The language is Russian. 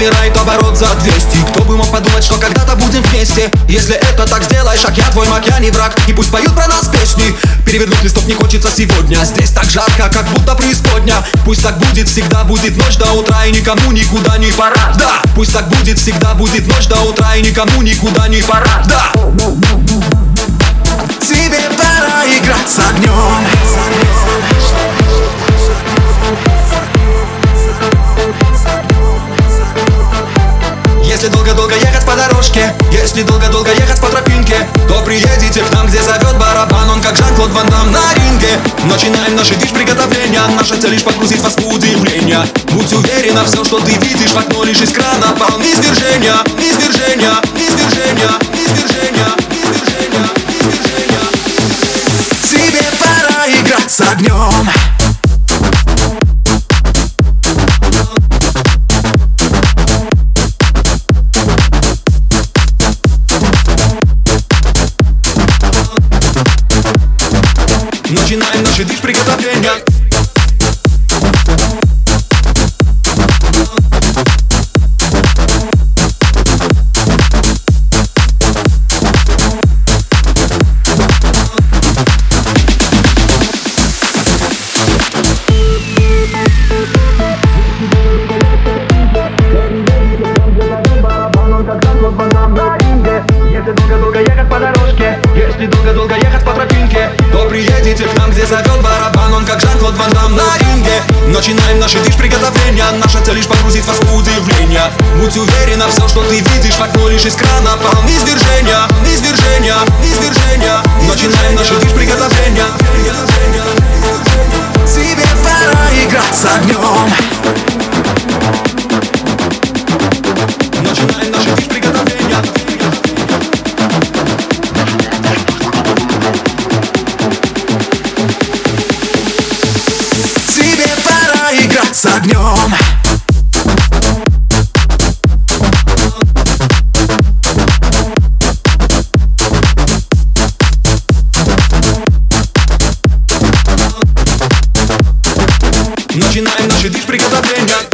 набирает оборот за 200 Кто бы мог подумать, что когда-то будем вместе. Если это так сделаешь, а я твой маг, я не враг. И пусть поют про нас песни. Перевернуть листок не хочется сегодня. Здесь так жарко, как будто преисподня. Пусть так будет, всегда будет ночь до утра И никому никуда не пора. Да, пусть так будет, всегда будет ночь до утра И никому никуда не пора. Да Если долго-долго ехать по дорожке Если долго-долго ехать по тропинке То приедете к нам, где зовет барабан Он как Жан-Клод Ван Дам на ринге. Начинаем наши дичь приготовления Наша цель лишь погрузить вас в удивление. Будь уверена, все, что ты видишь В окно лишь из крана низвержения, низвержения, низвержения, низвержения, низвержения Тебе пора играть с огнем Дичь приготовления Если долго-долго ехать по дорожке Если долго-долго ехать по тропинке Начинаем наши дичь приготовления. Наша цель лишь погрузить вас в удивление. Будь уверена, все, что ты видишь. В окно лишь из крана Пал низвержения, низвержения, низвержения Начинаем наши дичь приготовления начинаем наши дичь приготовления